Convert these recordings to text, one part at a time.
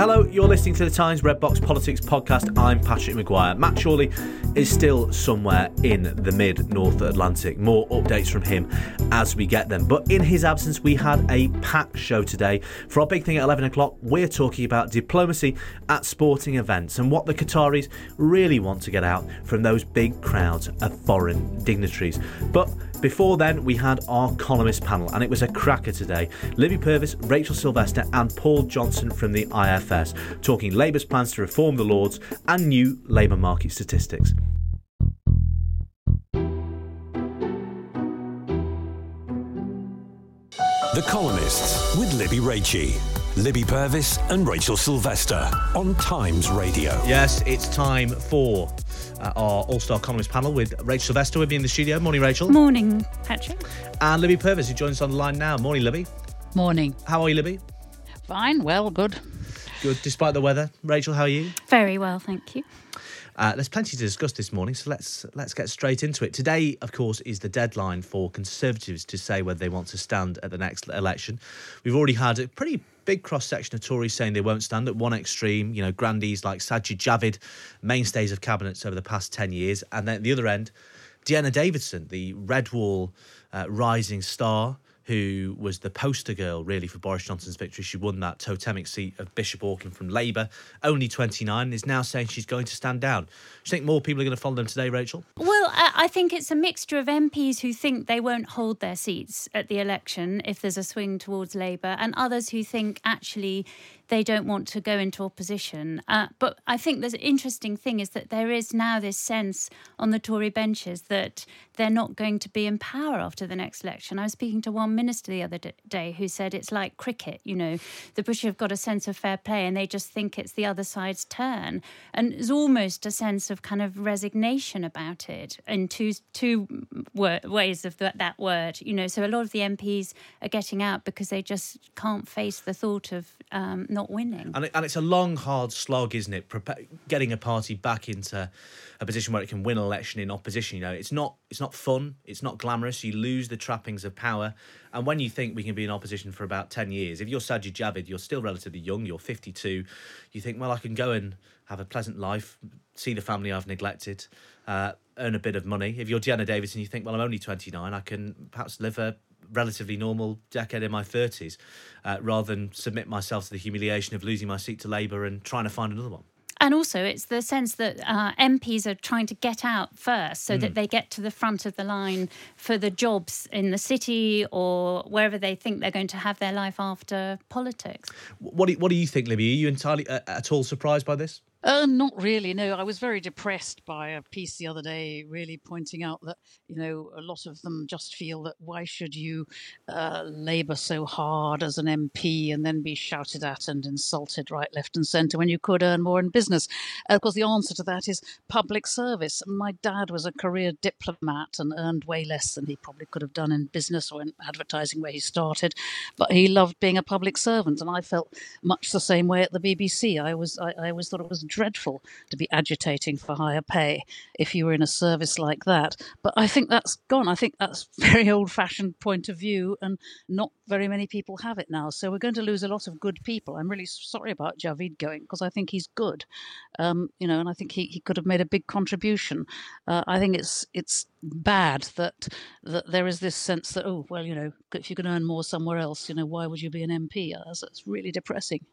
Hello, you're listening to the Times Red Box Politics podcast. I'm Patrick Maguire. Matt Chorley is still somewhere in the mid North Atlantic. More updates from him as we get them. But in his absence, we had a packed show today. For our big thing at 11 o'clock, we're talking about diplomacy at sporting events and what the Qataris really want to get out from those big crowds of foreign dignitaries. But before then, we had our columnist panel, and it was a cracker today. Libby Purves, Rachel Sylvester, and Paul Johnson from the IFS talking Labour's plans to reform the Lords and new labour market statistics. The Columnists with Libby Raichie. Libby Purves and Rachel Sylvester on Times Radio. Yes, it's time for uh, our All Star Columnist panel with Rachel Sylvester with me in the studio. Morning, Rachel. Morning, Patrick. And Libby Purves, who joins us on the line now. Morning, Libby. Morning. How are you, Libby? Fine, well, good. Good, despite the weather. Rachel, how are you? Very well, thank you. Uh, there's plenty to discuss this morning, so let's let's get straight into it. Today, of course, is the deadline for Conservatives to say whether they want to stand at the next election. We've already had a pretty big cross section of Tories saying they won't stand at one extreme. You know, grandees like Sajid Javid, mainstays of cabinets over the past ten years, and then at the other end, Dehenna Davison, the red wall uh, rising star who was the poster girl really for Boris Johnson's victory. She won that totemic seat of Bishop Auckland from Labour, only 29, is now saying she's going to stand down. Do you think more people are going to follow them today, Rachel? Well, I think it's a mixture of MPs who think they won't hold their seats at the election if there's a swing towards Labour, and others who think actually they don't want to go into opposition. Uh, but I think the interesting thing is that there is now this sense on the Tory benches that they're not going to be in power after the next election. I was speaking to one minister the other day who said it's like cricket, you know, the British have got a sense of fair play and they just think it's the other side's turn. And there's almost a sense of kind of resignation about it in two, two ways of that, that word, you know. So a lot of the MPs are getting out because they just can't face the thought of um, not not winning. And, it, and it's a long, hard slog, isn't it? Prepa- getting a party back into a position where it can win an election in opposition. You know, it's not it's not fun. It's not glamorous. You lose the trappings of power. And when you think we can be in opposition for about ten years, if you're Sajid Javid, you're still relatively young. You're 52. You think, well, I can go and have a pleasant life, see the family I've neglected, uh, earn a bit of money. If you're Dehenna Davison, you think, well, I'm only 29. I can perhaps live a relatively normal decade in my 30s uh, rather than submit myself to the humiliation of losing my seat to Labour and trying to find another one. And also, it's the sense that uh, MPs are trying to get out first so mm. that they get to the front of the line for the jobs in the city or wherever they think they're going to have their life after politics. What do, what do you think, Libby? Are you entirely uh, at all surprised by this? Uh, not really. No, I was very depressed by a piece the other day, really pointing out that you know a lot of them just feel that why should you uh, labour so hard as an MP and then be shouted at and insulted right, left, and centre when you could earn more in business? Uh, of course, the answer to that is public service. My dad was a career diplomat and earned way less than he probably could have done in business or in advertising where he started, but he loved being a public servant, and I felt much the same way at the BBC. I was I, I always thought it was dreadful to be agitating for higher pay if you were in a service like that. But I think that's gone. I think that's very old fashioned point of view, and not very many people have it now. So we're going to lose a lot of good people. I'm really sorry about Javid going because I think he's good, um, you know, and I think he, he could have made a big contribution. Uh, I think it's it's bad that that there is this sense that oh well you know if you can earn more somewhere else you know why would you be an MP? That's, that's really depressing.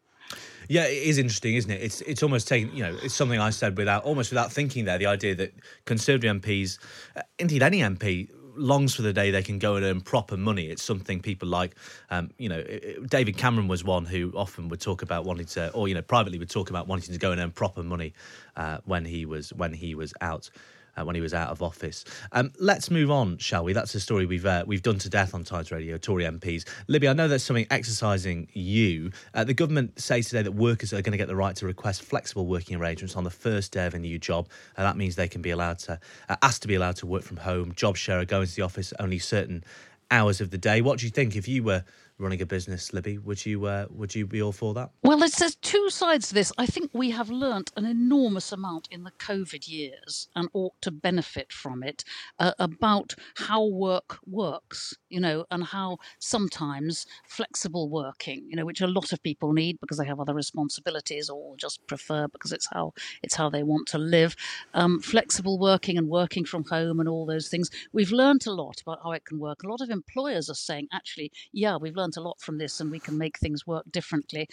Yeah, it is interesting, isn't it? It's it's almost taken, you know, it's something I said without almost without thinking there. The idea that Conservative MPs, uh, indeed any MP, longs for the day they can go and earn proper money. It's something people like, um, you know, David Cameron was one who often would talk about wanting to, or you know, privately would talk about wanting to go and earn proper money uh, when he was when he was out uh, when he was out of office. Um, let's move on, shall we? That's a story we've uh, we've done to death on Times Radio, Tory MPs. Libby, I know there's something exercising you. Uh, the government says today that workers are going to get the right to request flexible working arrangements on the first day of a new job. and that means they can be allowed to, uh, asked to be allowed to work from home, job share, go into the office only certain hours of the day. What do you think if you were running a business, Libby. Would you uh, would you be all for that? Well, there's, two sides to this. I think we have learnt an enormous amount in the COVID years and ought to benefit from it uh, about how work works, you know, and how sometimes flexible working, you know, which a lot of people need because they have other responsibilities or just prefer because it's how it's how they want to live. Um, flexible working and working from home and all those things. We've learnt a lot about how it can work. A lot of employers are saying, actually, yeah, we've learned learned a lot from this and we can make things work differently.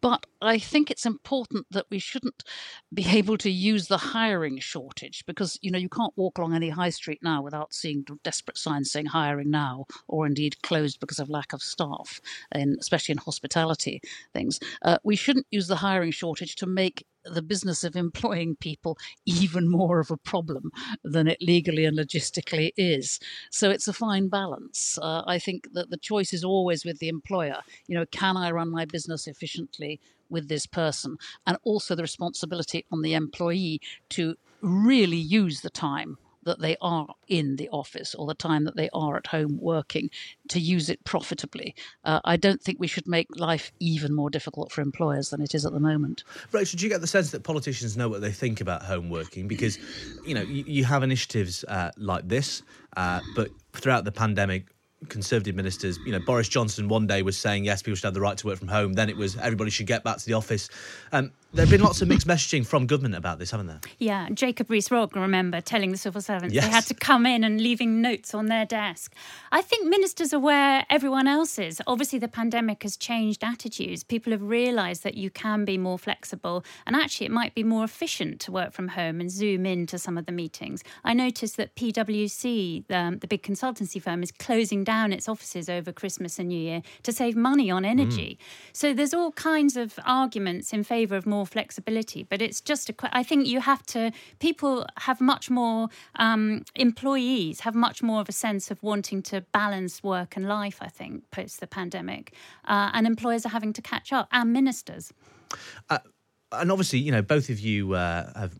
But I think it's important that we shouldn't be able to use the hiring shortage because, you know, you can't walk along any high street now without seeing desperate signs saying hiring now or indeed closed because of lack of staff, in, especially in hospitality things. Uh, we shouldn't use the hiring shortage to make the business of employing people even more of a problem than it legally and logistically is. So it's a fine balance. Uh, I think that the choice is always with the employer. You know, can I run my business efficiently with this person? And also the responsibility on the employee to really use the time that they are in the office or the time that they are at home working to use it profitably. Uh, I don't think we should make life even more difficult for employers than it is at the moment. Rachel, do you get the sense that politicians know what they think about home working? Because, you know, you, you have initiatives uh, like this, uh, but throughout the pandemic, Conservative ministers, you know, Boris Johnson one day was saying yes, people should have the right to work from home. Then it was everybody should get back to the office. Um, there have been lots of mixed messaging from government about this, haven't there? Yeah, Jacob Rees-Mogg, remember, telling the civil servants yes. they had to come in and leaving notes on their desk. I think ministers are where everyone else is. Obviously, the pandemic has changed attitudes. People have realised that you can be more flexible, and actually, it might be more efficient to work from home and zoom into some of the meetings. I noticed that PwC, um, the big consultancy firm, is closing down its offices over Christmas and New Year to save money on energy. Mm. So there's all kinds of arguments in favour of more more flexibility. But it's just a. I think you have to. People have much more. Um, employees have much more of a sense of wanting to balance work and life. I think post the pandemic, uh, and employers are having to catch up, and ministers. Uh, and obviously, you know, both of you uh, have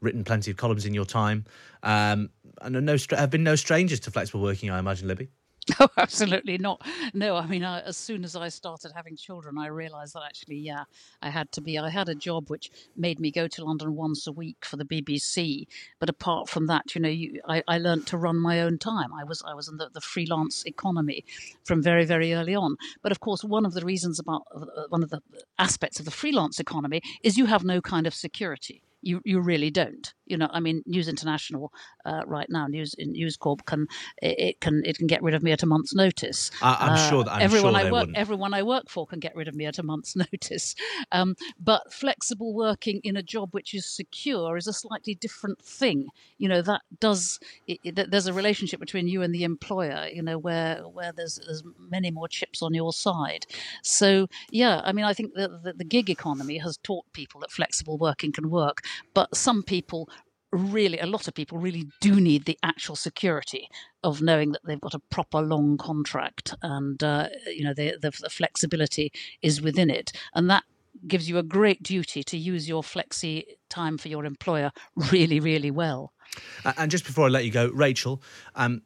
written plenty of columns in your time, um, and no have been no strangers to flexible working. I imagine, Libby. No, absolutely not. No, I mean, I, as soon as I started having children, I realised that actually, yeah, I had to be. I had a job which made me go to London once a week for the BBC, but apart from that, you know, you, I, I learned to run my own time. I was I was in the, the freelance economy from very very early on. But of course, one of the reasons about uh, one of the aspects of the freelance economy is you have no kind of security you you really don't. You know, I mean, News International uh, right now, News News Corp can it, can it can get rid of me at a month's notice. I, am uh, sure that I'm everyone sure I work wouldn't. everyone I work for can get rid of me at a month's notice. Um, but flexible working in a job which is secure is a slightly different thing. You know, that does it, it, there's a relationship between you and the employer. You know, where where there's there's many more chips on your side. So yeah, I mean, I think that the, the gig economy has taught people that flexible working can work. But some people really, a lot of people really do need the actual security of knowing that they've got a proper long contract and, uh, you know, the, the, the flexibility is within it. And that gives you a great duty to use your flexi time for your employer really, really well. And just before I let you go, Rachel, um,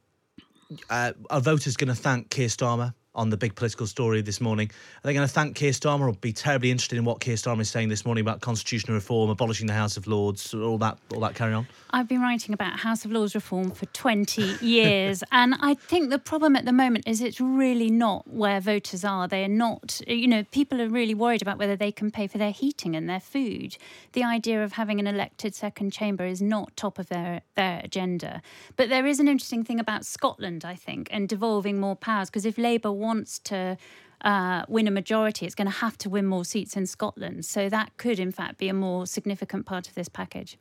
uh, are voters going to thank Keir Starmer on the big political story this morning. Are they going to thank Keir Starmer or be terribly interested in what Keir Starmer is saying this morning about constitutional reform, abolishing the House of Lords, all that, all that carry on? I've been writing about House of Lords reform for 20 years, and I think the problem at the moment is it's really not where voters are. They are not, you know, people are really worried about whether they can pay for their heating and their food. The idea of having an elected second chamber is not top of their, their agenda. But there is an interesting thing about Scotland, I think, and devolving more powers, because if Labour wants to uh, win a majority, it's going to have to win more seats in Scotland. So that could, in fact, be a more significant part of this package.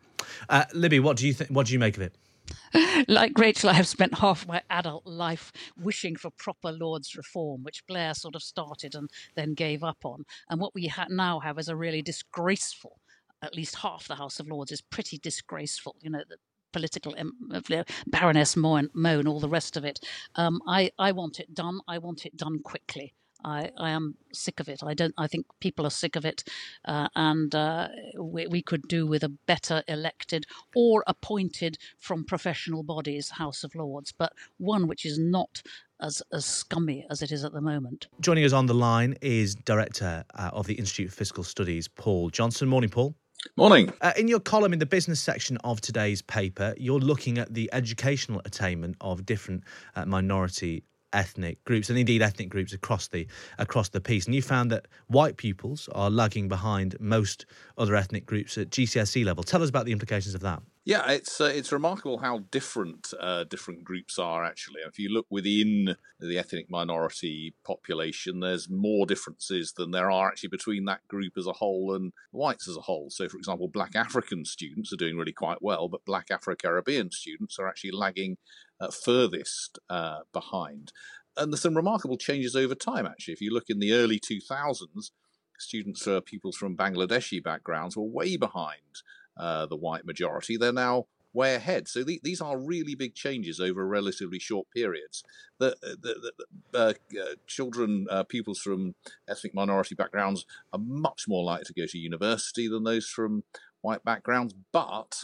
Uh, Libby, what do you think? What do you make of it? like Rachel, I have spent half my adult life wishing for proper Lords reform, which Blair sort of started and then gave up on. And what we ha- now have is a really disgraceful, at least half the House of Lords is pretty disgraceful. You know, the political Baroness Moe and all the rest of it. Um, I, I want it done. I want it done quickly. I, I am sick of it. I don't. I think people are sick of it, uh, and uh, we, we, could do with a better elected or appointed from professional bodies House of Lords, but one which is not as, as scummy as it is at the moment. Joining us on the line is director uh, of the Institute of Fiscal Studies, Paul Johnson. Morning, Paul. Morning. Uh, in your column in the business section of today's paper, you're looking at the educational attainment of different uh, minority ethnic groups and indeed ethnic groups across the across the piece. And you found that white pupils are lagging behind most other ethnic groups at GCSE level. Tell us about the implications of that yeah it's uh, it's remarkable how different uh, different groups are actually if you look within the ethnic minority population there's more differences than there are actually between that group as a whole and whites as a whole so for example black african students are doing really quite well but black afro-caribbean students are actually lagging uh, furthest uh, behind. And there's some remarkable changes over time, actually. If you look in the early 2000s, students, uh, pupils from Bangladeshi backgrounds were way behind uh, the white majority. They're now way ahead. So the, these are really big changes over relatively short periods. The, uh, the, the uh, uh, children, uh, pupils from ethnic minority backgrounds are much more likely to go to university than those from white backgrounds, but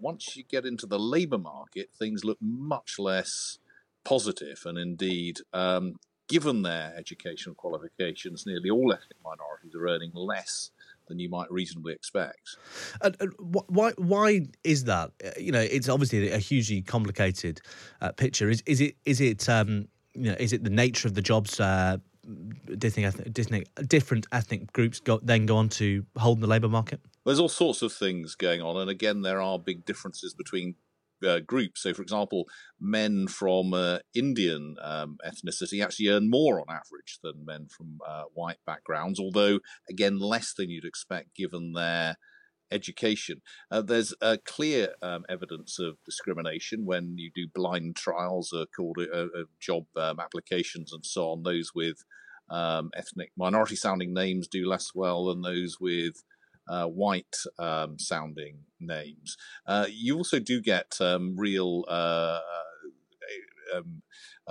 once you get into the labour market, things look much less positive. positive, and indeed, um, given their educational qualifications, nearly all ethnic minorities are earning less than you might reasonably expect. And, and why why is that? Uh, you know, it's obviously a hugely complicated uh, picture. Is is it is it um, you know is it the nature of the jobs? Uh, different, different ethnic groups go, then go on to hold the labour market? There's all sorts of things going on, and again, there are big differences between uh, groups. So, for example, men from uh, Indian um, ethnicity actually earn more on average than men from uh, white backgrounds, although, again, less than you'd expect given their education. Uh, there's clear um, evidence of discrimination when you do blind trials, uh, called uh, job um, applications, and so on. Those with um, ethnic minority sounding names do less well than those with uh, white um, sounding names. Uh, you also do get um, real uh, um,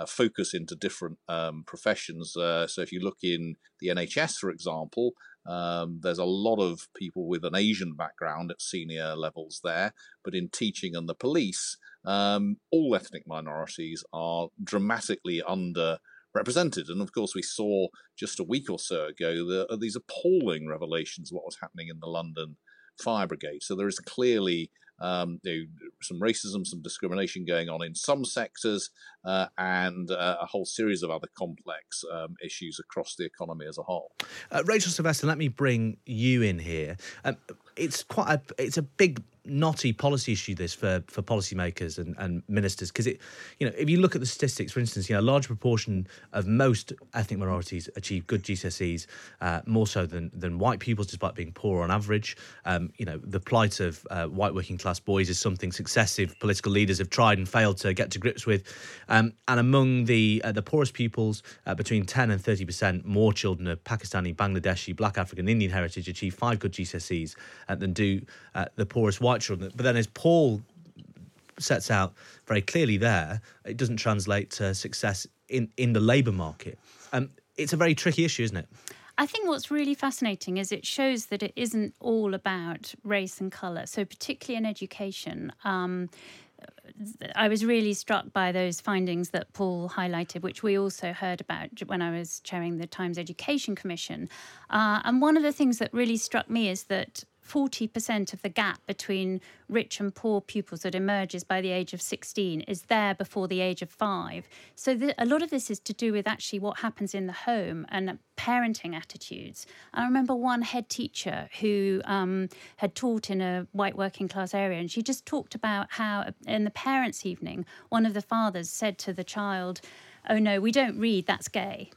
focus into different um, professions. Uh, so if you look in the NHS, for example, um, there's a lot of people with an Asian background at senior levels there, but in teaching and the police, um, all ethnic minorities are dramatically under represented. And of course, we saw just a week or so ago the, uh, these appalling revelations of what was happening in the London fire brigade. So there is clearly um, you know, some racism, some discrimination going on in some sectors, uh, and uh, a whole series of other complex um, issues across the economy as a whole. Uh, Rachel Sylvester, let me bring you in here. Um, it's quite a it's a big knotty policy issue this for for policymakers and, and ministers because it you know if you look at the statistics for instance you know a large proportion of most ethnic minorities achieve good GCSEs uh, more so than than white pupils despite being poor on average. Um, you know the plight of uh, white working class boys is something successive political leaders have tried and failed to get to grips with. Um, and among the uh, the poorest pupils uh, between 10 and 30 percent more children of Pakistani Bangladeshi black African Indian heritage achieve five good GCSEs uh, than do uh, the poorest white children. But then, as Paul sets out very clearly there, it doesn't translate to success in, in the labour market. Um, it's a very tricky issue, isn't it? I think what's really fascinating is it shows that it isn't all about race and colour. So, particularly in education, um, I was really struck by those findings that Paul highlighted, which we also heard about when I was chairing the Times Education Commission. Uh, and one of the things that really struck me is that 40% of the gap between rich and poor pupils that emerges by the age of 16 is there before the age of five. So the, a lot of this is to do with actually what happens in the home and parenting attitudes. I remember one head teacher who um, had taught in a white working class area, and she just talked about how in the parents' evening, one of the fathers said to the child, Oh no, we don't read, that's gay.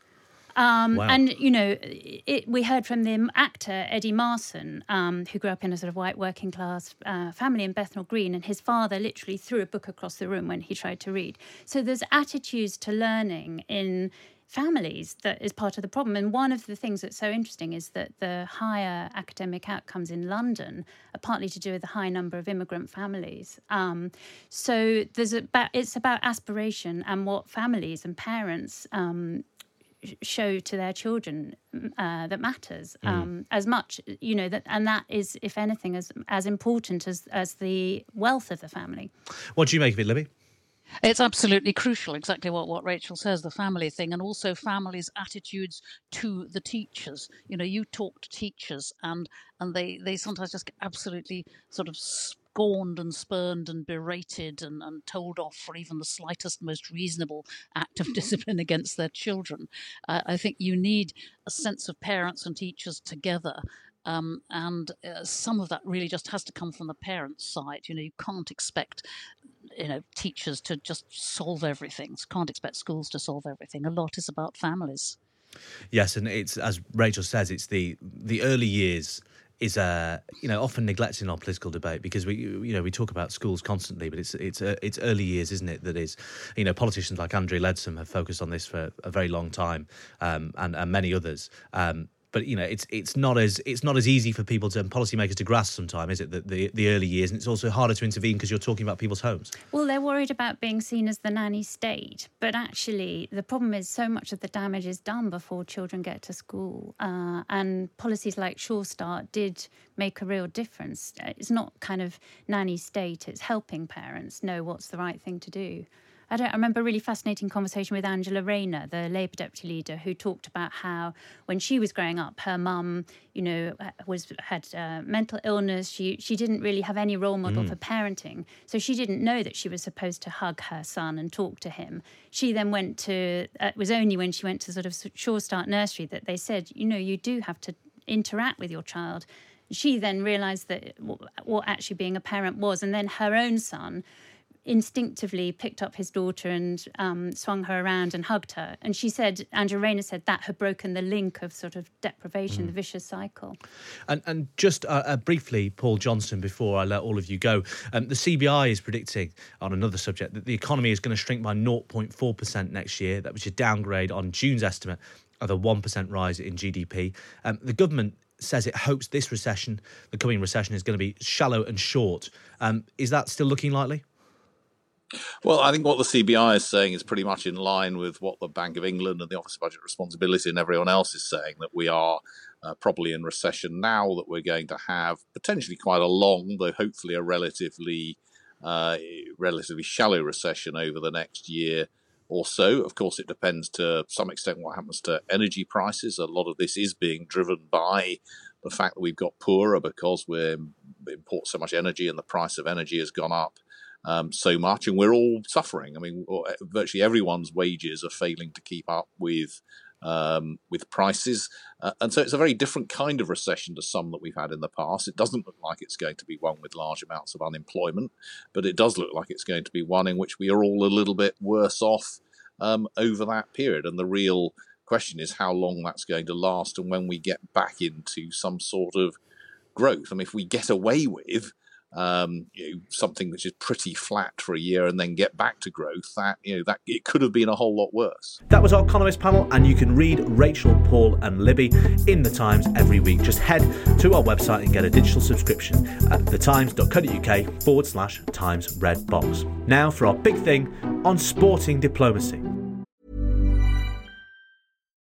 Um, wow. And, you know, it, we heard from the actor Eddie Marsan, um, who grew up in a sort of white working class uh, family in Bethnal Green, and his father literally threw a book across the room when he tried to read. So there's attitudes to learning in families that is part of the problem. And one of the things that's so interesting is that the higher academic outcomes in London are partly to do with the high number of immigrant families. Um, so there's about it's about aspiration and what families and parents um, show to their children uh, that matters mm. um, as much you know that and that is if anything as as important as as the wealth of the family what do you make of it libby it's absolutely crucial, exactly what, what Rachel says, the family thing, and also families' attitudes to the teachers. You know, you talk to teachers, and and they, they sometimes just get absolutely sort of scorned and spurned and berated and, and told off for even the slightest, most reasonable act of discipline against their children. Uh, I think you need a sense of parents and teachers together um, and uh, some of that really just has to come from the parents' side. You know, you can't expect, you know, teachers to just solve everything. Can't expect schools to solve everything. A lot is about families. Yes, and it's as Rachel says, it's the the early years is uh, you know often neglected in our political debate because we you know we talk about schools constantly, but it's it's uh, it's early years, isn't it? That is, you know, politicians like Andrea Leadsom have focused on this for a very long time, um, and and many others. Um, but you know it's it's not as it's not as easy for people to policymakers to grasp sometimes is it the, the, the early years? And it's also harder to intervene because you're talking about people's homes. Well they're worried about being seen as the nanny state but actually the problem is so much of the damage is done before children get to school uh, and policies like sure start did make a real difference. It's not kind of nanny state it's helping parents know what's the right thing to do I, don't, I remember a really fascinating conversation with Angela Rayner, the Labour deputy leader, who talked about how when she was growing up, her mum, you know, was had uh, mental illness. She she didn't really have any role model mm. for parenting, so she didn't know that she was supposed to hug her son and talk to him. She then went to. Uh, it was only when she went to sort of Sure Start Nursery that they said, you know, you do have to interact with your child she then realized that what actually being a parent was and then her own son instinctively picked up his daughter and um, swung her around and hugged her. And she said, Andrea Rayner said that had broken the link of sort of deprivation, mm. the vicious cycle. And, and just uh, uh, briefly, Paul Johnson, before I let all of you go, um, the CBI is predicting on another subject that the economy is going to shrink by 0.4% next year, that was a downgrade on June's estimate of a 1% rise in GDP. Um, the government says it hopes this recession, the coming recession, is going to be shallow and short. Um, is that still looking likely? Well, I think what the CBI is saying is pretty much in line with what the Bank of England and the Office of Budget Responsibility and everyone else is saying that we are uh, probably in recession now, that we're going to have potentially quite a long, though hopefully a relatively uh, relatively shallow recession over the next year or so. Of course, it depends to some extent what happens to energy prices. A lot of this is being driven by the fact that we've got poorer because we import so much energy and the price of energy has gone up um, so much, and we're all suffering. I mean, virtually everyone's wages are failing to keep up with um, with prices, uh, and so it's a very different kind of recession to some that we've had in the past. It doesn't look like it's going to be one with large amounts of unemployment, but it does look like it's going to be one in which we are all a little bit worse off um, over that period. And the real question is how long that's going to last, and when we get back into some sort of growth. I mean, if we get away with um, you know, something which is pretty flat for a year and then get back to growth, that you know that it could have been a whole lot worse. That was our economist panel, and you can read Rachel, Paul, and Libby in the Times every week. Just head to our website and get a digital subscription at thetimes.co.uk forward slash Times Red Box. Now for our big thing on sporting diplomacy.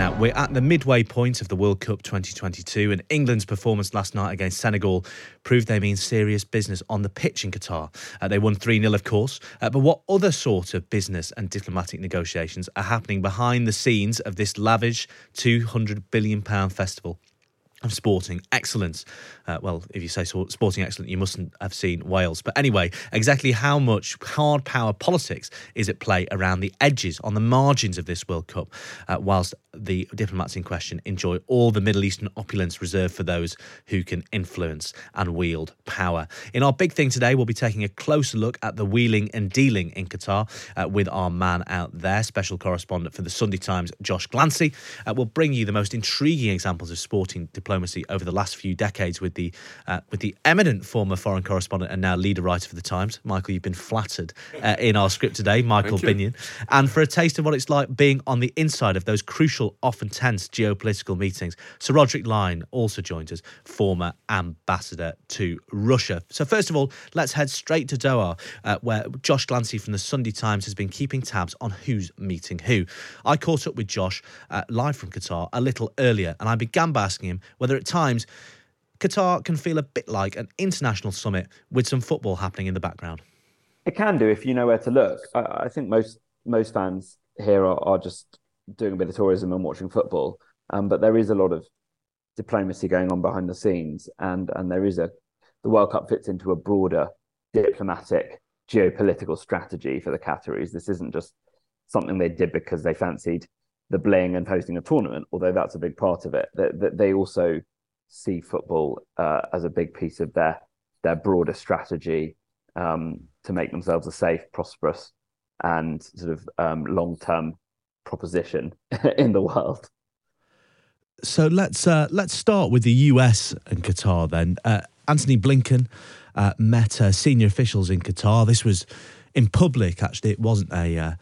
Now, we're at the midway point of the World Cup 2022, and England's performance last night against Senegal proved they mean serious business on the pitch in Qatar. Uh, they won 3 0, of course. Uh, but what other sort of business and diplomatic negotiations are happening behind the scenes of this lavish £200 billion festival? Of sporting excellence. Uh, well, if you say sporting excellence, you mustn't have seen Wales. But anyway, exactly how much hard power politics is at play around the edges, on the margins of this World Cup, uh, whilst the diplomats in question enjoy all the Middle Eastern opulence reserved for those who can influence and wield power. In our big thing today, we'll be taking a closer look at the wheeling and dealing in Qatar uh, with our man out there, special correspondent for the Sunday Times, Josh Glancy. Uh, we'll bring you the most intriguing examples of sporting diplomacy over the last few decades with the uh, with the eminent former foreign correspondent and now leader writer for the Times, Michael. You've been flattered uh, in our script today, Michael Binyon, and for a taste of what it's like being on the inside of those crucial crucial, often tense geopolitical meetings. Sir Roderick Lyne also joins us, former ambassador to Russia. So, first of all, let's head straight to Doha, uh, where Josh Glancy from the Sunday Times has been keeping tabs on who's meeting who. I caught up with Josh uh, live from Qatar a little earlier, and I began by asking him whether at times Qatar can feel a bit like an international summit with some football happening in the background. It can do if you know where to look. I, I think most most fans here are, are just doing a bit of tourism and watching football. Um, but there is a lot of diplomacy going on behind the scenes, and and there is a the World Cup fits into a broader diplomatic geopolitical strategy for the Qataris. This isn't just something they did because they fancied the bling and hosting a tournament, although that's a big part of it. That, that they also see football uh, as a big piece of their their broader strategy um, to make themselves a safe, prosperous, and sort of um, long term proposition in the world. So let's uh, let's start with the US and Qatar then. Uh, Antony Blinken uh, met uh, senior officials in Qatar. This was in public. Actually, it wasn't a, uh,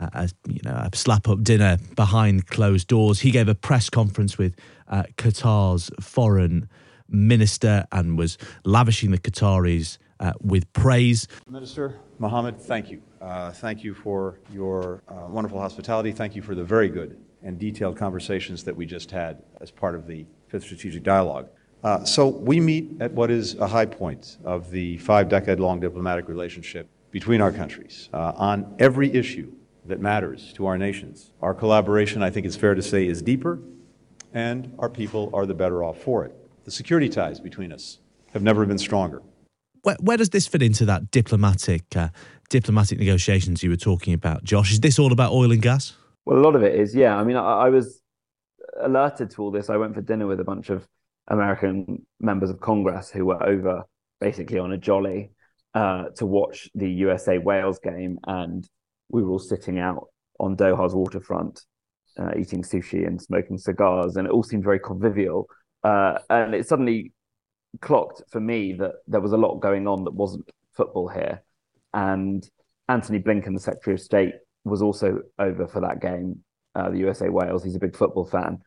a you know a slap up dinner behind closed doors. He gave a press conference with uh, Qatar's foreign minister and was lavishing the Qataris with praise. Minister Mohammed, thank you. Uh, thank you for your uh, wonderful hospitality. Thank you for the very good and detailed conversations that we just had as part of the Fifth Strategic Dialogue. Uh, so we meet at what is a high point of the five decade long diplomatic relationship between our countries uh, on every issue that matters to our nations. Our collaboration, I think it's fair to say, is deeper, and our people are the better off for it. The security ties between us have never been stronger. Where, where does this fit into that diplomatic uh, diplomatic negotiations you were talking about, Josh. Is this all about oil and gas? Well, a lot of it is, yeah. I mean, I, I was alerted to all this. I went for dinner with a bunch of American members of Congress who were over basically on a jolly uh, to watch the USA Wales game, and we were all sitting out on Doha's waterfront, uh, eating sushi and smoking cigars, and it all seemed very convivial. Uh, and it suddenly clocked for me that there was a lot going on that wasn't football here, and Antony Blinken, the Secretary of State, was also over for that game, uh, the USA Wales. He's a big football fan.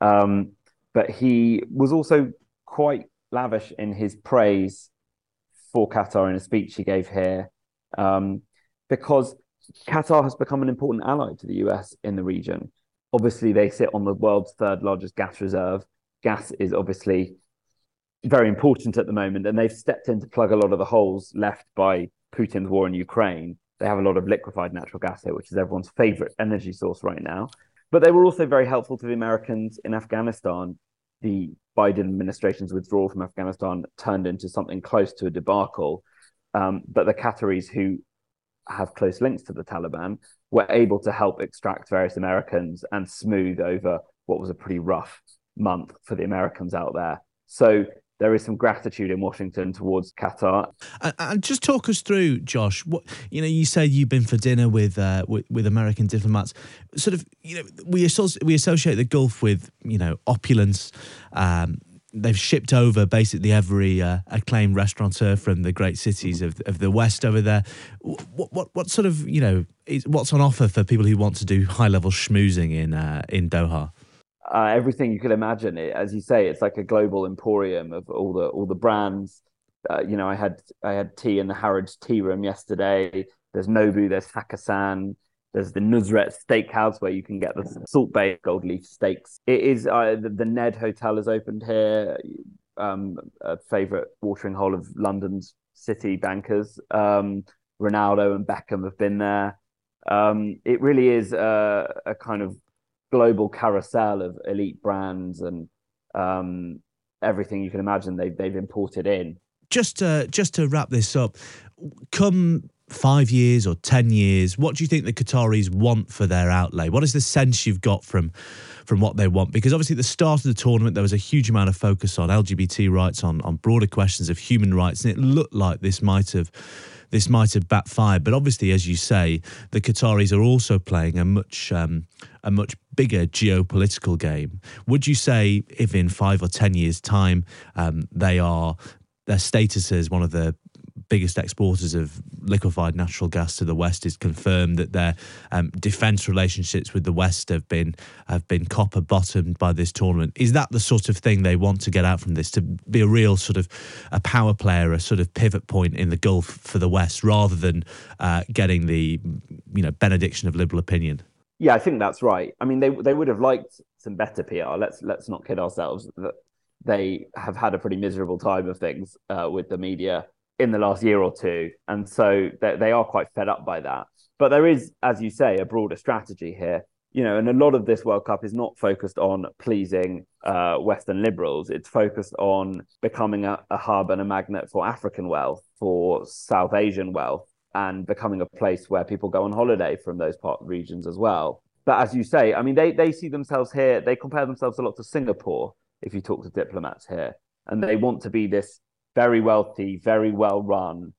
Um, but he was also quite lavish in his praise for Qatar in a speech he gave here, um, because Qatar has become an important ally to the US in the region. Obviously, they sit on the world's third largest gas reserve. Gas is obviously very important at the moment, and they've stepped in to plug a lot of the holes left by Putin's war in Ukraine. They have a lot of liquefied natural gas here, which is everyone's favorite energy source right now. But they were also very helpful to the Americans in Afghanistan. The Biden administration's withdrawal from Afghanistan turned into something close to a debacle. Um, but the Qataris, who have close links to the Taliban, were able to help extract various Americans and smooth over what was a pretty rough month for the Americans out there. So there is some gratitude in Washington towards Qatar. And, and, just talk us through, Josh. What you know, you said you've been for dinner with uh, with, with, American diplomats. Sort of, you know, we associate, we associate the Gulf with you know opulence. Um, they've shipped over basically every uh, acclaimed restaurateur from the great cities of, of the West over there. What, what what sort of you know is, what's on offer for people who want to do high level schmoozing in uh, in Doha? uh, everything you could imagine. It, as you say, it's like a global emporium of all the all the brands. Uh, you know, I had I had tea in the Harrods Tea Room yesterday. There's Nobu, there's Hakkasan, there's the Nusret Steakhouse where you can get the Salt Bae gold leaf steaks. It is uh, the, the, Ned Hotel has opened here, um, a favorite watering hole of London's city bankers. Um, Ronaldo and Beckham have been there. Um, it really is a, a kind of global carousel of elite brands and um, everything you can imagine they've they've imported in. Just to, just to wrap this up, come five years or ten years, what do you think the Qataris want for their outlay? What is the sense you've got from from what they want? Because obviously at the start of the tournament there was a huge amount of focus on LGBT rights, on on broader questions of human rights, and it looked like this might have this might have backfired. But obviously, as you say, the Qataris are also playing a much um, a much bigger geopolitical game. Would you say if in five or ten years' time um, they are their status as one of the biggest exporters of liquefied natural gas to the West is confirmed that their um, defence relationships with the West have been have been copper bottomed by this tournament. Is that the sort of thing they want to get out from this? To be a real sort of a power player, a sort of pivot point in the Gulf for the West, rather than uh, getting the you know benediction of liberal opinion. Yeah, I think that's right. I mean, they they would have liked some better PR. Let's let's not kid ourselves. That they have had a pretty miserable time of things uh, with the media in the last year or two. And so they, are quite fed up by that. But there is, as you say, a broader strategy here. You know, and a lot of this World Cup is not focused on pleasing uh, Western liberals. It's focused on becoming a, a hub and a magnet for African wealth, for South Asian wealth, and becoming a place where people go on holiday from those part regions as well. But as you say, I mean, they they see themselves here. They compare themselves a lot to Singapore. If you talk to diplomats here, and they want to be this very wealthy, very well run,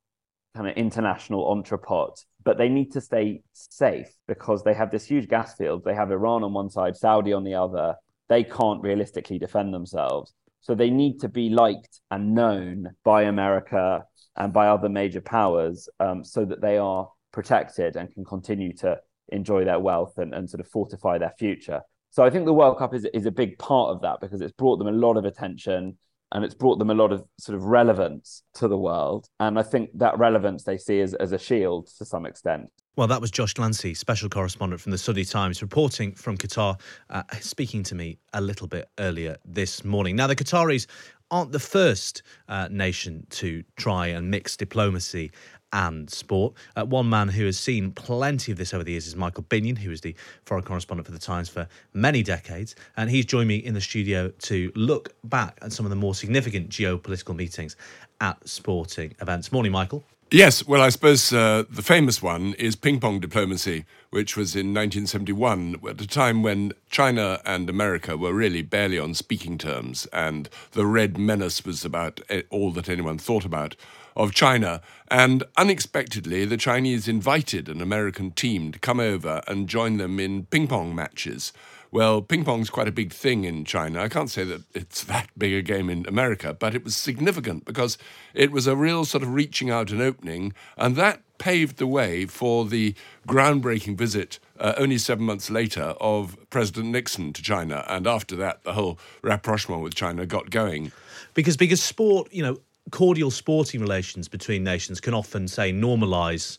kind of international entrepot, but they need to stay safe because they have this huge gas field. They have Iran on one side, Saudi on the other. They can't realistically defend themselves. So they need to be liked and known by America and by other major powers um, so that they are protected and can continue to enjoy their wealth and, and sort of fortify their future. So I think the World Cup is, is a big part of that because it's brought them a lot of attention and it's brought them a lot of sort of relevance to the world. And I think that relevance they see as, as a shield to some extent. Well, that was Josh Glancy, special correspondent from the Sunday Times, reporting from Qatar, uh, speaking to me a little bit earlier this morning. Now, the Qataris aren't the first uh, nation to try and mix diplomacy and sport. Uh, one man who has seen plenty of this over the years is Michael Binyon, who was the foreign correspondent for the Times for many decades. And he's joined me in the studio to look back at some of the more significant geopolitical meetings at sporting events. Morning, Michael. Yes, well, I suppose uh, the famous one is ping pong diplomacy, which was in 1971, at a time when China and America were really barely on speaking terms, and the Red Menace was about eh, all that anyone thought about of China. And unexpectedly, the Chinese invited an American team to come over and join them in ping pong matches. Well, ping pong's quite a big thing in China. I can't say that it's that big a game in America, but it was significant because it was a real sort of reaching out and opening, and that paved the way for the groundbreaking visit uh, only seven months later, of President Nixon to China. And after that, the whole rapprochement with China got going. Because because sport, you know, cordial sporting relations between nations can often say normalise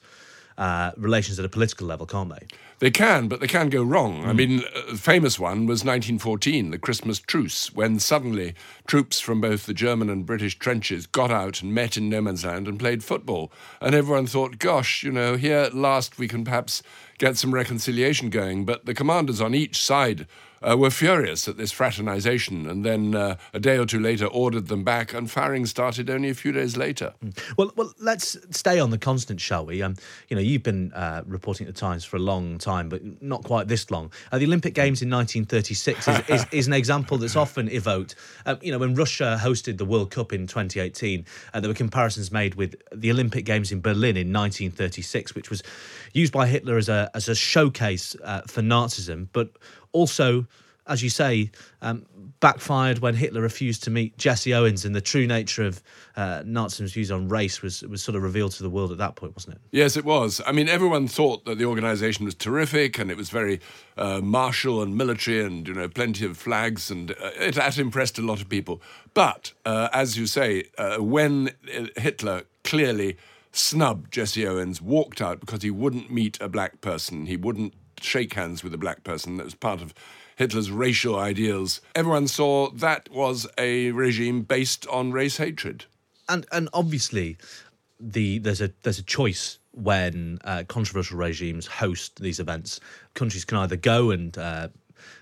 uh, relations at a political level, can't they? They can, but they can go wrong. Mm. I mean, a famous one was 1914, the Christmas truce, when suddenly troops from both the German and British trenches got out and met in no man's land and played football. And everyone thought, gosh, you know, here at last we can perhaps get some reconciliation going. But the commanders on each side uh, were furious at this fraternization and then uh, a day or two later ordered them back, and firing started only a few days later. Hmm. Well, well let's stay on the constant, shall we? Um, you know, you've been uh, reporting at the Times for a long time, but not quite this long. Uh, the Olympic Games in 1936 is, is, is an example that's often evoked. Um, you know, when Russia hosted the World Cup in 2018, uh, there were comparisons made with the Olympic Games in Berlin in 1936, which was used by Hitler as a as a showcase uh, for Nazism, but also, as you say, um, backfired when Hitler refused to meet Jesse Owens, and the true nature of uh, Nazism's views on race was was sort of revealed to the world at that point, wasn't it? Yes, it was. I mean, everyone thought that the organisation was terrific, and it was very uh, martial and military, and you know, plenty of flags, and uh, it had impressed a lot of people. But uh, as you say, uh, when uh, Hitler clearly snubbed Jesse Owens, walked out because he wouldn't meet a black person, he wouldn't shake hands with a black person. That was part of Hitler's racial ideals. Everyone saw that was a regime based on race hatred. And and obviously, the there's a there's a choice when uh, controversial regimes host these events. Countries can either go and uh,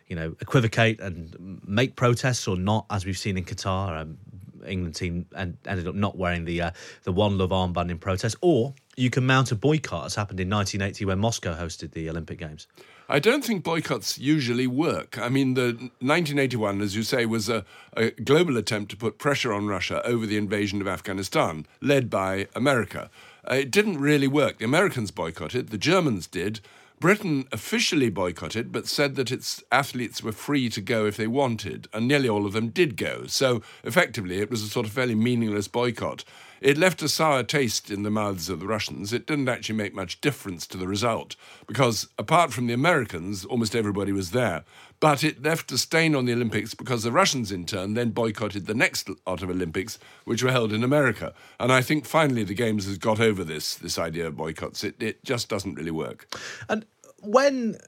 you know equivocate and make protests or not, as we've seen in Qatar. Um, England team and ended up not wearing the uh, the one love armband in protest, or you can mount a boycott, as happened in 1980 when Moscow hosted the Olympic Games. I don't think boycotts usually work. I mean, the 1981, as you say, was a, a global attempt to put pressure on Russia over the invasion of Afghanistan, led by America. Uh, it didn't really work. The Americans boycotted, the Germans did. Britain officially boycotted, but said that its athletes were free to go if they wanted, and nearly all of them did go. So effectively, it was a sort of fairly meaningless boycott. It left a sour taste in the mouths of the Russians. It didn't actually make much difference to the result, because apart from the Americans, almost everybody was there. But it left a stain on the Olympics because the Russians, in turn, then boycotted the next lot of Olympics, which were held in America. And I think finally the Games has got over this this idea of boycotts. It, it just doesn't really work. And when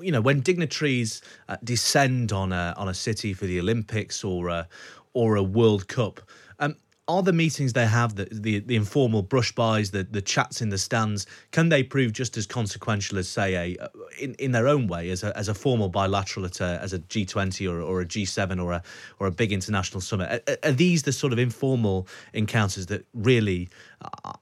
you know when dignitaries uh, descend on a on a city for the Olympics or a or a World Cup, um, are the meetings they have, the, the, the informal brush bys, the, the chats in the stands, can they prove just as consequential as, say, a in, in their own way, as a, as a formal bilateral at a, as a G20 or, or a G7 or a or a big international summit? Are, are these the sort of informal encounters that really,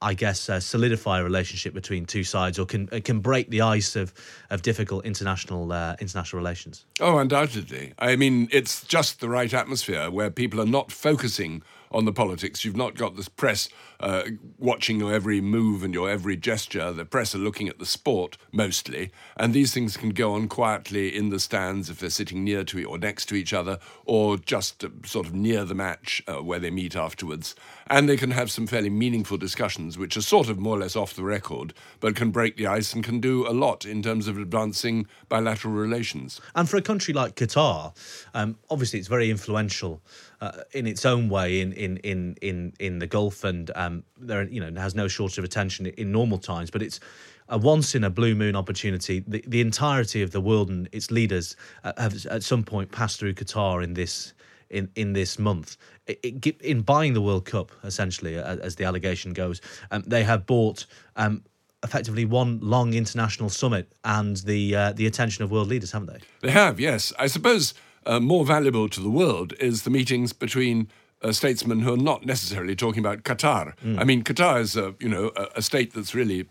I guess, uh, solidify a relationship between two sides, or can can break the ice of of difficult international uh, international relations? Oh, undoubtedly. I mean, it's just the right atmosphere where people are not focusing on the politics. You've not got the press uh, watching your every move and your every gesture. The press are looking at the sport mostly, and these things can go on quietly in the stands if they're sitting near to or next to each other, or just uh, sort of near the match uh, where they meet afterwards. And they can have some fairly meaningful discussions, which are sort of more or less off the record, but can break the ice and can do a lot in terms of advancing bilateral relations. And for a country like Qatar, um, obviously it's very influential uh, in its own way in in in in in the Gulf, and um, there you know has no shortage of attention in normal times. But it's a once in a blue moon opportunity. The, the entirety of the world and its leaders uh, have at some point passed through Qatar in this in in this month. It, it, in buying the World Cup, essentially, as the allegation goes, um, they have bought. Um, effectively one long international summit and the uh, the attention of world leaders, haven't they? They have, yes. I suppose uh, more valuable to the world is the meetings between uh, statesmen who are not necessarily talking about Qatar. Mm. I mean, Qatar is a, you know a, a state that's really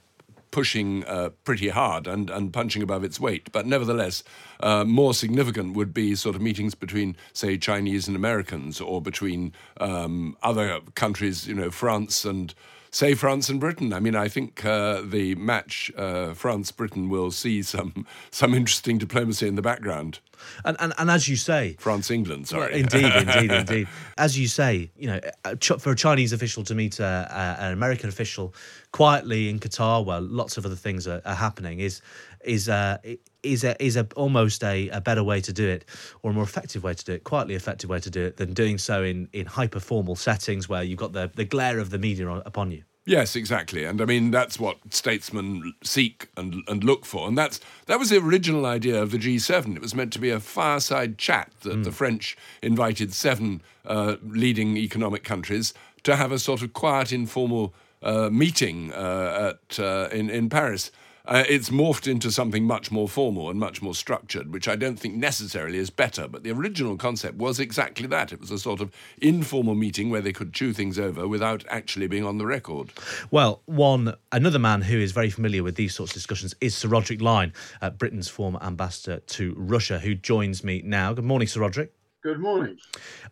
pushing uh, pretty hard and, and punching above its weight. But nevertheless, uh, more significant would be sort of meetings between, say, Chinese and Americans or between um, other countries, you know, France and say France and Britain. I mean, I think uh, the match uh, France Britain will see some some interesting diplomacy in the background. And, and, and as you say, France England, sorry. Indeed, indeed, indeed. As you say, you know, for a Chinese official to meet a, a, an American official quietly in Qatar, while lots of other things are, are happening, is is uh, is a, is a almost a, a better way to do it, or a more effective way to do it, quietly effective way to do it, than doing so in in hyper formal settings where you've got the the glare of the media upon you. Yes, exactly. And I mean that's what statesmen seek and and look for. And that's that was the original idea of the G7. It was meant to be a fireside chat that mm. the French invited seven uh, leading economic countries to have a sort of quiet, informal uh, meeting uh, at uh, in in Paris. Uh, it's morphed into something much more formal and much more structured, which I don't think necessarily is better. But the original concept was exactly that. It was a sort of informal meeting where they could chew things over without actually being on the record. Well, one another man who is very familiar with these sorts of discussions is Sir Roderick Lyne, uh, Britain's former ambassador to Russia, who joins me now. Good morning, Sir Roderick. Good morning.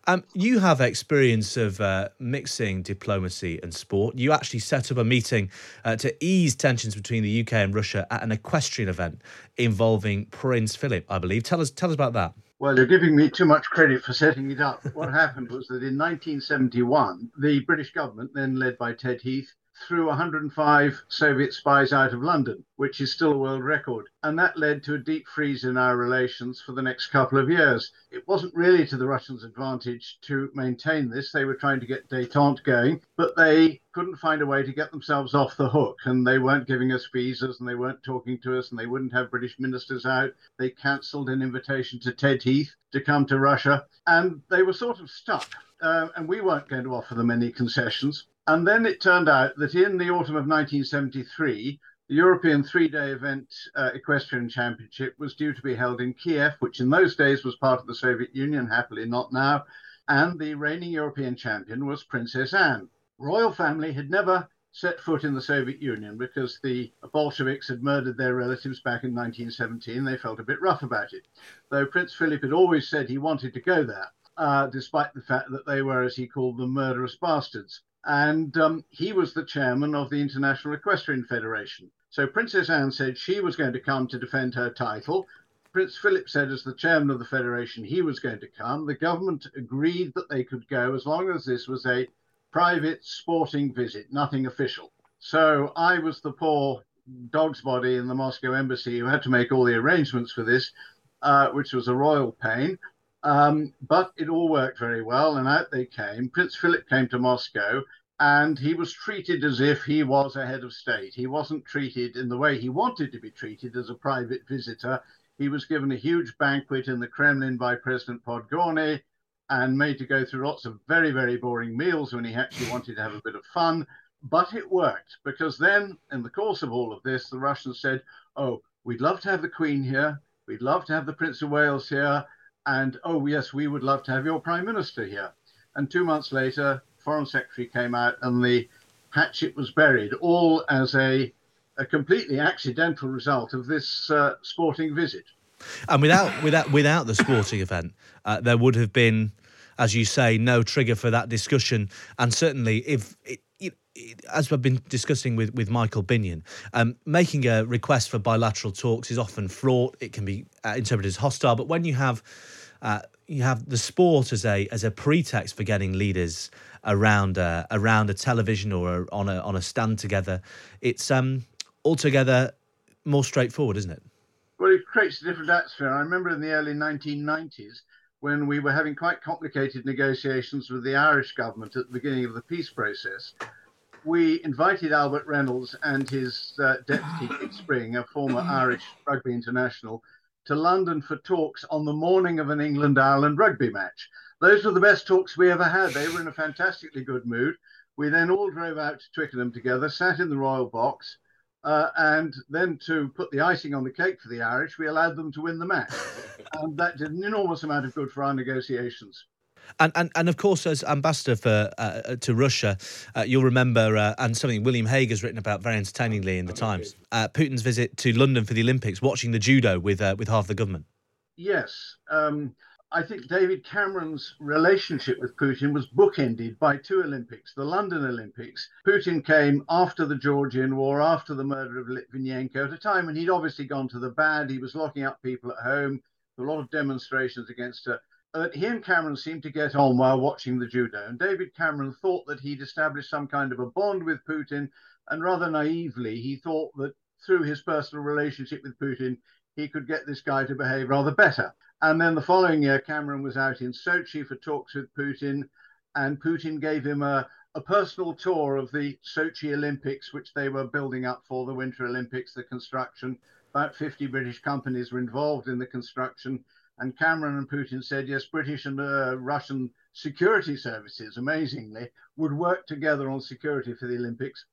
Um, you have experience of uh, mixing diplomacy and sport. You actually set up a meeting uh, to ease tensions between the UK and Russia at an equestrian event involving Prince Philip, I believe. Tell us, tell us about that. Well, you're giving me too much credit for setting it up. What happened was that in 1971, the British government, then led by Ted Heath, threw 105 Soviet spies out of London, which is still a world record. And that led to a deep freeze in our relations for the next couple of years. It wasn't really to the Russians' advantage to maintain this. They were trying to get detente going, but they couldn't find a way to get themselves off the hook. And they weren't giving us visas and they weren't talking to us and they wouldn't have British ministers out. They cancelled an invitation to Ted Heath to come to Russia. And they were sort of stuck. Uh, and we weren't going to offer them any concessions. And then it turned out that in the autumn of 1973, the European three day event uh, equestrian championship was due to be held in Kiev, which in those days was part of the Soviet Union, happily not now. And the reigning European champion was Princess Anne. Royal family had never set foot in the Soviet Union because the Bolsheviks had murdered their relatives back in 1917. They felt a bit rough about it, though Prince Philip had always said he wanted to go there, uh, despite the fact that they were, as he called them, murderous bastards and um, he was the chairman of the International Equestrian Federation. So Princess Anne said she was going to come to defend her title. Prince Philip said, as the chairman of the federation, he was going to come. The government agreed that they could go as long as this was a private sporting visit, nothing official. So I was the poor dog's body in the Moscow embassy who had to make all the arrangements for this, uh, which was a royal pain. Um, but it all worked very well, and out they came. Prince Philip came to Moscow, and he was treated as if he was a head of state. He wasn't treated in the way he wanted to be treated as a private visitor. He was given a huge banquet in the Kremlin by President Podgorny and made to go through lots of very, very boring meals when he actually wanted to have a bit of fun. But it worked because then, in the course of all of this, the Russians said, Oh, we'd love to have the Queen here. We'd love to have the Prince of Wales here and oh yes, we would love to have your prime minister here. And two months later, foreign secretary came out, and the hatchet was buried, all as a a completely accidental result of this uh, sporting visit. And without without without the sporting event, uh, there would have been, as you say, no trigger for that discussion. And certainly, if it, as we've been discussing with, with Michael Binyon, um, making a request for bilateral talks is often fraught. It can be uh, interpreted as hostile. But when you have uh, you have the sport as a as a pretext for getting leaders around a, around a television or a, on a on a stand together, it's um, altogether more straightforward, isn't it? Well, it creates a different atmosphere. I remember in the early 1990s when we were having quite complicated negotiations with the Irish government at the beginning of the peace process, we invited Albert Reynolds and his uh, deputy, Spring, a former Irish rugby international, to London for talks on the morning of an England Ireland rugby match. Those were the best talks we ever had. They were in a fantastically good mood. We then all drove out to Twickenham together, sat in the royal box, uh, and then to put the icing on the cake for the Irish, we allowed them to win the match. and that did an enormous amount of good for our negotiations. And, and and of course, as ambassador for uh, uh, to Russia, uh, you'll remember, uh, and something William Hague has written about very entertainingly in the Times. Uh, Putin's visit to London for the Olympics, watching the judo with uh, with half the government. Yes, um, I think David Cameron's relationship with Putin was bookended by two Olympics, the London Olympics. Putin came after the Georgian War, after the murder of Litvinenko, at a time when he'd obviously gone to the bad. He was locking up people at home. a lot of demonstrations against her uh, he and Cameron seemed to get on while watching the judo, and David Cameron thought that he'd established some kind of a bond with Putin, and rather naively, he thought that through his personal relationship with Putin, he could get this guy to behave rather better. And then the following year, Cameron was out in Sochi for talks with Putin, and Putin gave him a, a personal tour of the Sochi Olympics, which they were building up for the Winter Olympics, the construction. About 50 British companies were involved in the construction. And Cameron and Putin said, yes, British and uh, Russian security services, amazingly, would work together on security for the Olympics.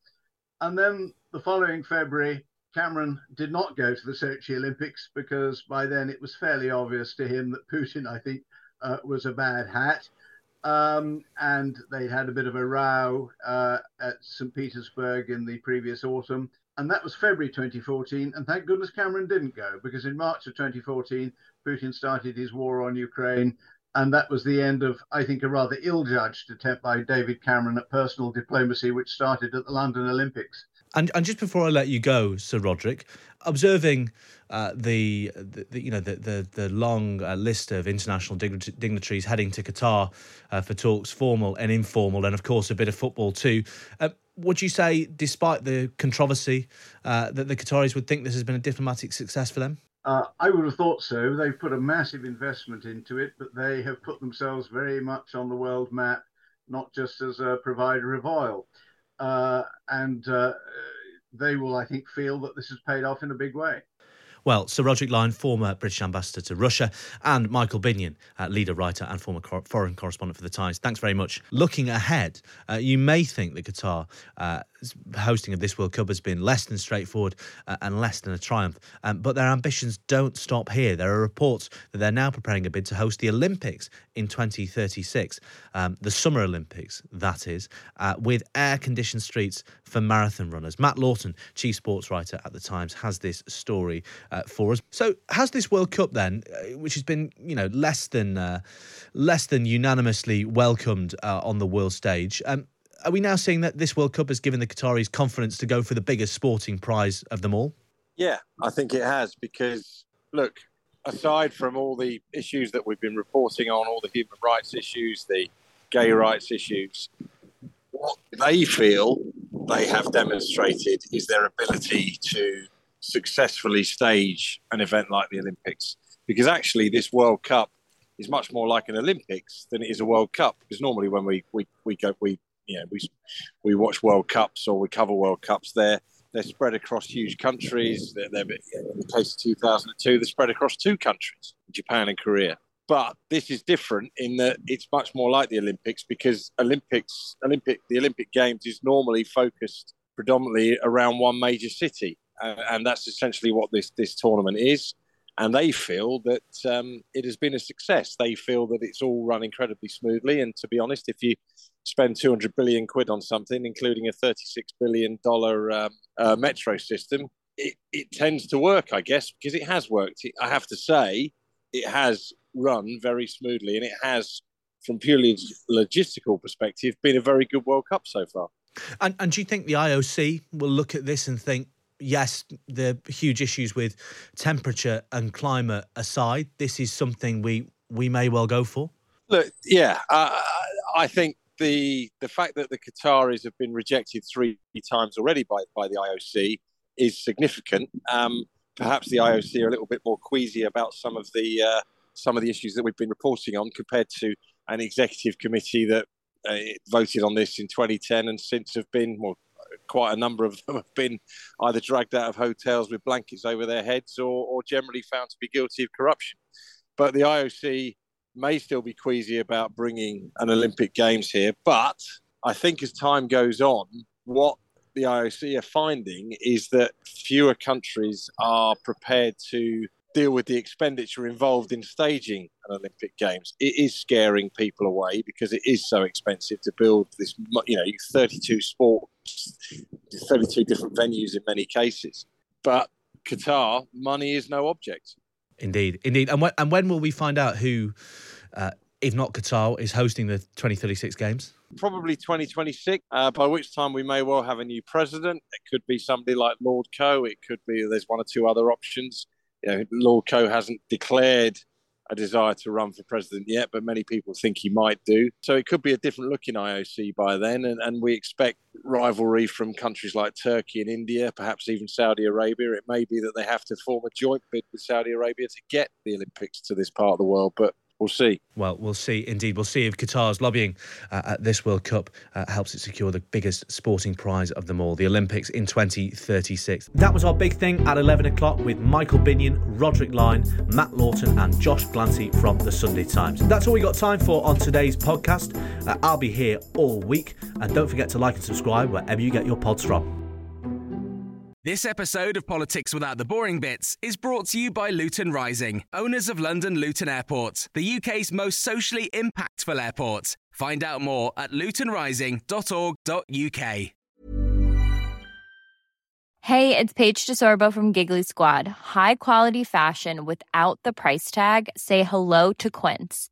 And then the following February, Cameron did not go to the Sochi Olympics because by then it was fairly obvious to him that Putin, I think, uh, was a bad hat. Um, and they had a bit of a row uh, at St. Petersburg in the previous autumn. And that was February 2014. And thank goodness Cameron didn't go because in March of 2014, Putin started his war on Ukraine. And that was the end of, I think, a rather ill judged attempt by David Cameron at personal diplomacy, which started at the London Olympics. And, and just before I let you go, Sir Roderick, observing uh, the, the, you know the the, the long uh, list of international dignitaries heading to Qatar uh, for talks, formal and informal, and of course a bit of football too. Uh, would you say, despite the controversy, uh, that the Qataris would think this has been a diplomatic success for them? Uh, I would have thought so. They've put a massive investment into it, but they have put themselves very much on the world map, not just as a provider of oil. And they will, I think, feel that this has paid off in a big way. Well, Sir Roderick Lyne, former British ambassador to Russia, and Michael Binyon, uh, leader, writer, and former cor- foreign correspondent for The Times. Thanks very much. Looking ahead, uh, you may think that Qatar uh, hosting of this World Cup has been less than straightforward uh, and less than a triumph, um, but their ambitions don't stop here. There are reports that they're now preparing a bid to host the Olympics in 2036, um, the Summer Olympics, that is, uh, with air conditioned streets for marathon runners. Matt Lawton, chief sports writer at The Times, has this story uh, for us. So, has this World Cup then, uh, which has been you know less than uh, less than unanimously welcomed uh, on the world stage? Um, are we now seeing that this World Cup has given the Qataris confidence to go for the biggest sporting prize of them all? Yeah, I think it has because look, aside from all the issues that we've been reporting on, all the human rights issues, the gay rights issues, what they feel they have demonstrated is their ability to successfully stage an event like the Olympics. Because actually, this World Cup is much more like an Olympics than it is a World Cup. Because normally, when we, we, we go, we you know, we we watch World Cups or we cover World Cups. They're they're spread across huge countries. They're, they're in the case of 2002, they're spread across two countries, Japan and Korea. But this is different in that it's much more like the Olympics because Olympics, Olympic, the Olympic Games is normally focused predominantly around one major city uh, and that's essentially what this this tournament is. And they feel that um, it has been a success. They feel that it's all run incredibly smoothly. And to be honest, if you spend 200 billion quid on something, including a 36 billion dollar um, uh, metro system, it, it tends to work, I guess, because it has worked. I have to say, it has run very smoothly, and it has, from purely logistical perspective, been a very good World Cup so far. And, and do you think the IOC will look at this and think, yes, the huge issues with temperature and climate aside, this is something we we may well go for. Look, yeah, uh, I think the the fact that the Qataris have been rejected three times already by by the IOC is significant. Um, perhaps the IOC are a little bit more queasy about some of the uh, some of the issues that we've been reporting on compared to an executive committee that uh, voted on this in 2010 and since have been well quite a number of them have been either dragged out of hotels with blankets over their heads or, or generally found to be guilty of corruption. But the IOC may still be queasy about bringing an Olympic Games here. But I think as time goes on, what the IOC are finding is that fewer countries are prepared to deal with the expenditure involved in staging an Olympic Games. It is scaring people away because it is so expensive to build this, you know, 32 sports, 32 different venues in many cases. But Qatar, money is no object. Indeed, indeed. And when, and when will we find out who, uh, if not Qatar, is hosting the 2036 Games? Probably 2026, uh, by which time we may well have a new president. It could be somebody like Lord Coe. It could be there's one or two other options you know, Lord Coe hasn't declared a desire to run for president yet, but many people think he might do. So it could be a different looking IOC by then. And, and we expect rivalry from countries like Turkey and India, perhaps even Saudi Arabia. It may be that they have to form a joint bid with Saudi Arabia to get the Olympics to this part of the world. But we'll see. Well, we'll see. Indeed, we'll see if Qatar's lobbying uh, at this World Cup uh, helps it secure the biggest sporting prize of them all, the Olympics in 2036. That was our big thing at 11 o'clock with Michael Binyon, Roderick Lyne, Matt Lawton, and Josh Glancy from the Sunday Times. That's all we got time for on today's podcast. Uh, I'll be here all week, and don't forget to like and subscribe wherever you get your pods from. This episode of Politics Without the Boring Bits is brought to you by Luton Rising, owners of London Luton Airport, the UK's most socially impactful airport. Find out more at lutonrising.org.uk. Hey, it's Paige DeSorbo from Giggly Squad. High quality fashion without the price tag? Say hello to Quince.